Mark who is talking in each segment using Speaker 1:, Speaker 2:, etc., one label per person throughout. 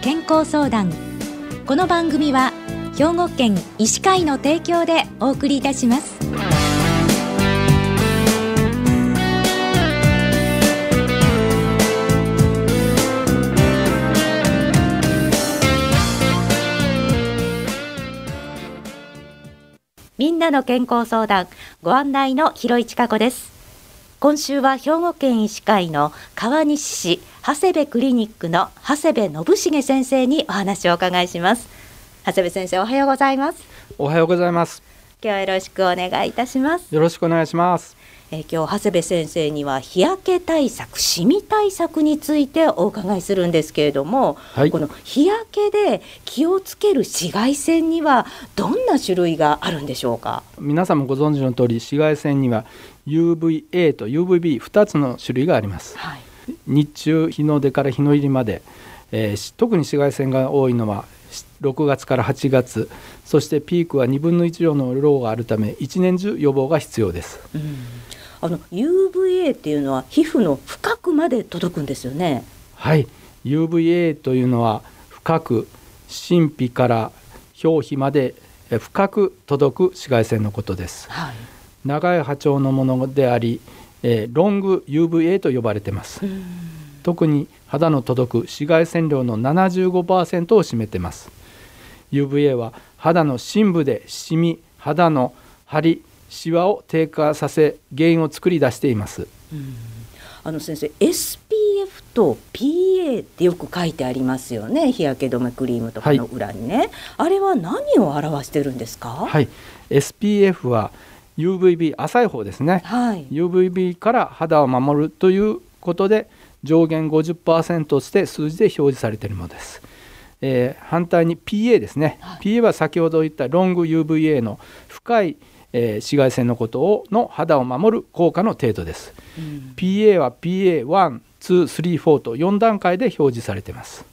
Speaker 1: 健康相談。この番組は兵庫県医師会の提供でお送りいたします。みんなの健康相談ご案内の広市加子です。今週は兵庫県医師会の川西市長谷部クリニックの長谷部信重先生にお話をお伺いします。長谷部先生おはようございます。
Speaker 2: おはようございます。
Speaker 1: 今日はよろしくお願いいたします。
Speaker 2: よろしくお願いします。
Speaker 1: え今日長谷部先生には日焼け対策シミ対策についてお伺いするんですけれども、はい、この日焼けで気をつける紫外線にはどんな種類があるんでしょうか？
Speaker 2: 皆さんもご存知の通り紫外線には UVA と UVB2 つの種類があります、はい、日中日の出から日の入りまで、えー、特に紫外線が多いのは6月から8月そしてピークは2分の1量の量があるため一年中予防が必要です、うん、
Speaker 1: あの UVA っていうのは皮膚の深くまで届くんですよね。
Speaker 2: はい。UVA というのは深く真皮から表皮まで深く届く紫外線のことです、はい長い波長のものであり、えー、ロング UVA と呼ばれてます。特に肌の届く紫外線量の75%を占めてます。UVA は肌の深部でシミ、肌の張り、シワを低下させ原因を作り出しています。
Speaker 1: あの先生 SPF と PA ってよく書いてありますよね。日焼け止めクリームとかの裏にね、はい、あれは何を表してるんですか？
Speaker 2: はい。SPF は UVB 浅い方ですね、はい、UVB から肌を守るということで上限50%として数字で表示されているものです。えー、反対に PA ですね、はい、PA は先ほど言ったロング UVA の深い、えー、紫外線のことをの肌を守る効果の程度です。うん、PA は PA1、2、3、4と4段階で表示されています。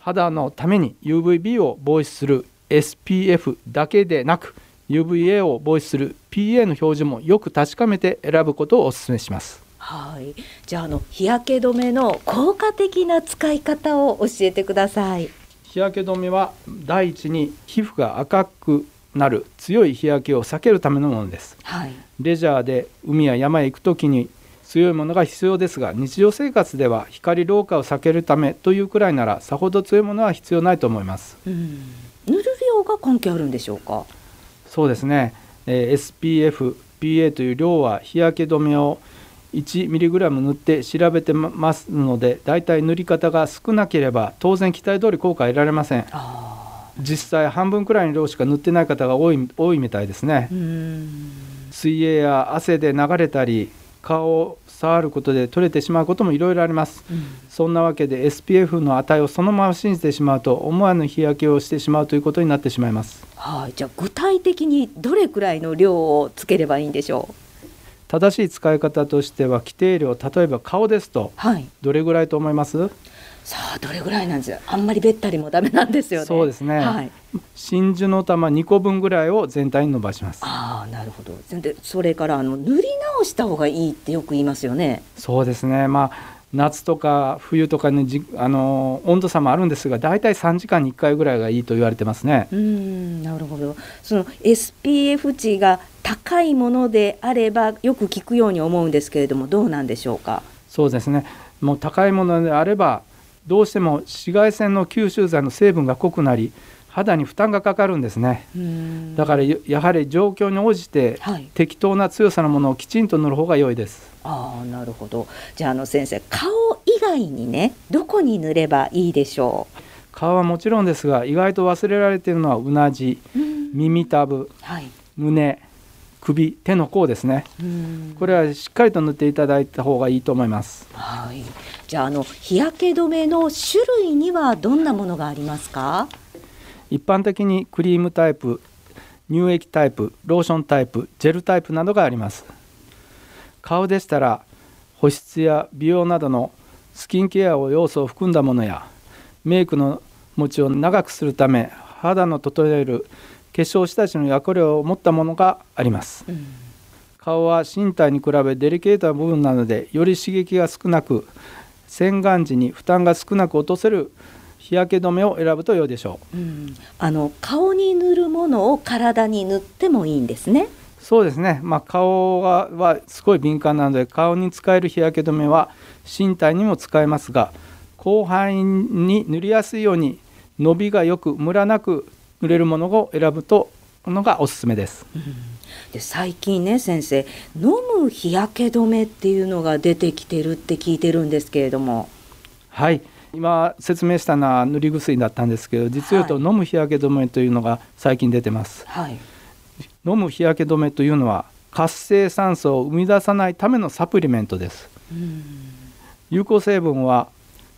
Speaker 2: 肌のために UVB を防止する SPF だけでなく UVA を防止する PA の表示もよく確かめて選ぶことをお勧めします。
Speaker 1: はい、じゃああの日焼け止めの効果的な使い方を教えてください。
Speaker 2: 日焼け止めは第一に皮膚が赤くなる強い日焼けを避けるためのものです。はい、レジャーで海や山へ行くときに強いものが必要ですが日常生活では光老化を避けるためというくらいならさほど強いものは必要ないと思います。うん、
Speaker 1: 塗る量が関係あるんでしょうか？
Speaker 2: そうですね、えー、SPF、PA という量は日焼け止めを 1mg 塗って調べてますのでだいたい塗り方が少なければ当然期待通り効果は得られません。実際半分くらいの量しか塗ってない方が多い多いみたいですね。水泳や汗で流れたり顔を触ることで取れてしまうこともいろいろあります、うん、そんなわけで SPF の値をそのまま信じてしまうと思わぬ日焼けをしてしまうということになってしまいます。
Speaker 1: はい、じゃあ具体的にどれくらいの量をつければいいんでしょう？
Speaker 2: 正しい使い方としては規定量例えば顔ですとどれぐらいと思います、はい、
Speaker 1: さあどれぐらいなんです？あんまりべったりもダメなんですよね。
Speaker 2: そうですね、はい、真珠の玉2個分ぐらいを全体に伸ばします。
Speaker 1: ああなるほど。でそれからあの塗り直した方がいいってよく言いますよね。
Speaker 2: そうですね。まあ夏とか冬とかねじあの温度差もあるんですが大体3時間に1回ぐらいがいいと言われてますね。
Speaker 1: うんなるほど。その SPF 値が高いものであればよく聞くように思うんですけれどもどうなんでしょうか？
Speaker 2: そうですね。もう高いものであればどうしても紫外線の吸収剤の成分が濃くなり肌に負担がかかるんですね。だからやはり状況に応じて、適当な強さのものをきちんと塗る方が良いです。
Speaker 1: ああなるほど。じゃああの先生顔以外にねどこに塗ればいいでしょう？
Speaker 2: 顔はもちろんですが意外と忘れられているのはうなじ、耳たぶ、はい、胸首手の甲ですね。これはしっかりと塗っていただいた方がいいと思います。
Speaker 1: はい。じゃああの日焼け止めの種類にはどんなものがありますか？
Speaker 2: 一般的にクリームタイプ乳液タイプローションタイプジェルタイプなどがあります。顔でしたら保湿や美容などのスキンケアを要素を含んだものやメイクの持ちを長くするため肌の整える化粧下地の役割を持ったものがあります、うん、顔は身体に比べデリケートな部分なのでより刺激が少なく洗顔時に負担が少なく落とせる日日焼け止めを選ぶと良いでしょう、うん、
Speaker 1: あの顔に塗るものを体に塗ってもいいんですね。
Speaker 2: そうですね、まあ、顔ははすごい敏感なので顔に使える日焼け止めは身体にも使えますが広範囲に塗りやすいように伸びがよくムラなく塗れるものを選ぶとのがおすすめです。うん、
Speaker 1: で最近ね先生飲む日焼け止めっていうのが出てきてるって聞いてるんですけれども。
Speaker 2: はい今説明したのは塗り薬だったんですけど実を言うと飲む日焼け止めというのが最近出てます。はい、飲む日焼け止めというのは活性酸素を生み出さないためのサプリメントです。有効成分は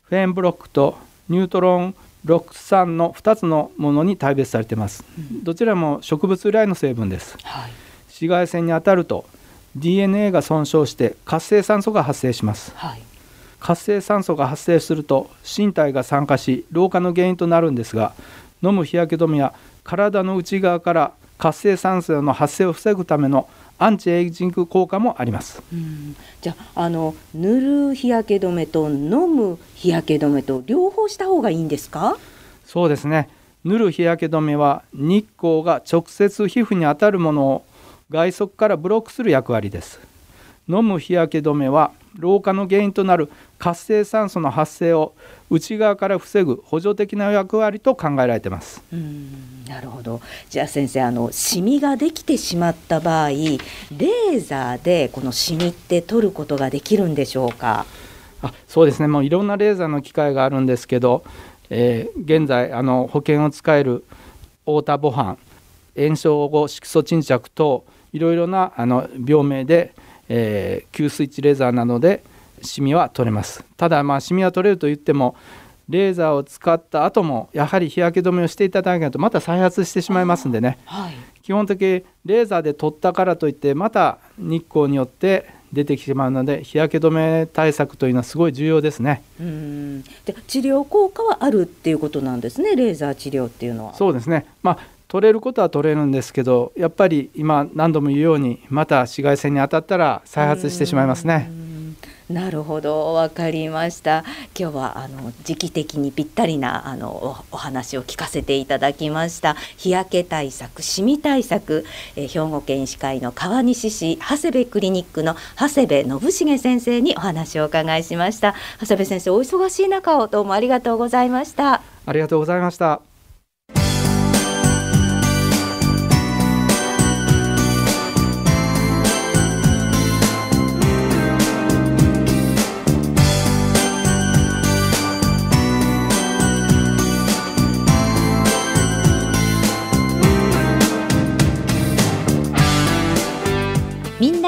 Speaker 2: フェーンブロックとニュートロン63の2つのものに大別されています、うん、どちらも植物由来の成分です、はい、紫外線に当たると DNA が損傷して活性酸素が発生します、はい、活性酸素が発生すると身体が酸化し老化の原因となるんですが飲む日焼け止めや体の内側から活性酸素の発生を防ぐためのアンチエイジング効果もあります。
Speaker 1: じゃあの塗る日焼け止めと飲む日焼け止めと両方した方がいいんですか？
Speaker 2: そうですね。塗る日焼け止めは日光が直接皮膚に当たるものを外側からブロックする役割です。飲む日焼け止めは老化の原因となる活性酸素の発生を内側から防ぐ補助的な役割と考えられています。
Speaker 1: うんなるほど。じゃあ先生あのシミができてしまった場合、レーザーでこのシミって取ることができるんでしょうか？
Speaker 2: あそうですね。もういろんなレーザーの機械があるんですけど、えー、現在あの保険を使える太田母斑、炎症後色素沈着といろいろなあの病名でえー、吸スイッチレーザーなのでシミは取れます。ただまあシミは取れると言ってもレーザーを使った後もやはり日焼け止めをしていただけないとまた再発してしまいますんでね、はい、基本的にレーザーで取ったからといってまた日光によって出てきてしまうので日焼け止め対策というのはすごい重要ですね。
Speaker 1: うん。で治療効果はあるっていうことなんですねレーザー治療っていうのは。
Speaker 2: そうですね、まあ取れることは取れるんですけどやっぱり今何度も言うようにまた紫外線に当たったら再発してしまいますね。
Speaker 1: なるほど。分かりました。今日はあの時期的にぴったりなあのお話を聞かせていただきました。日焼け対策シミ対策、え兵庫県医師会の川西市長谷部クリニックの長谷部信重先生にお話をお伺いしました。長谷部先生お忙しい中をどうもありがとうございました。
Speaker 2: ありがとうございました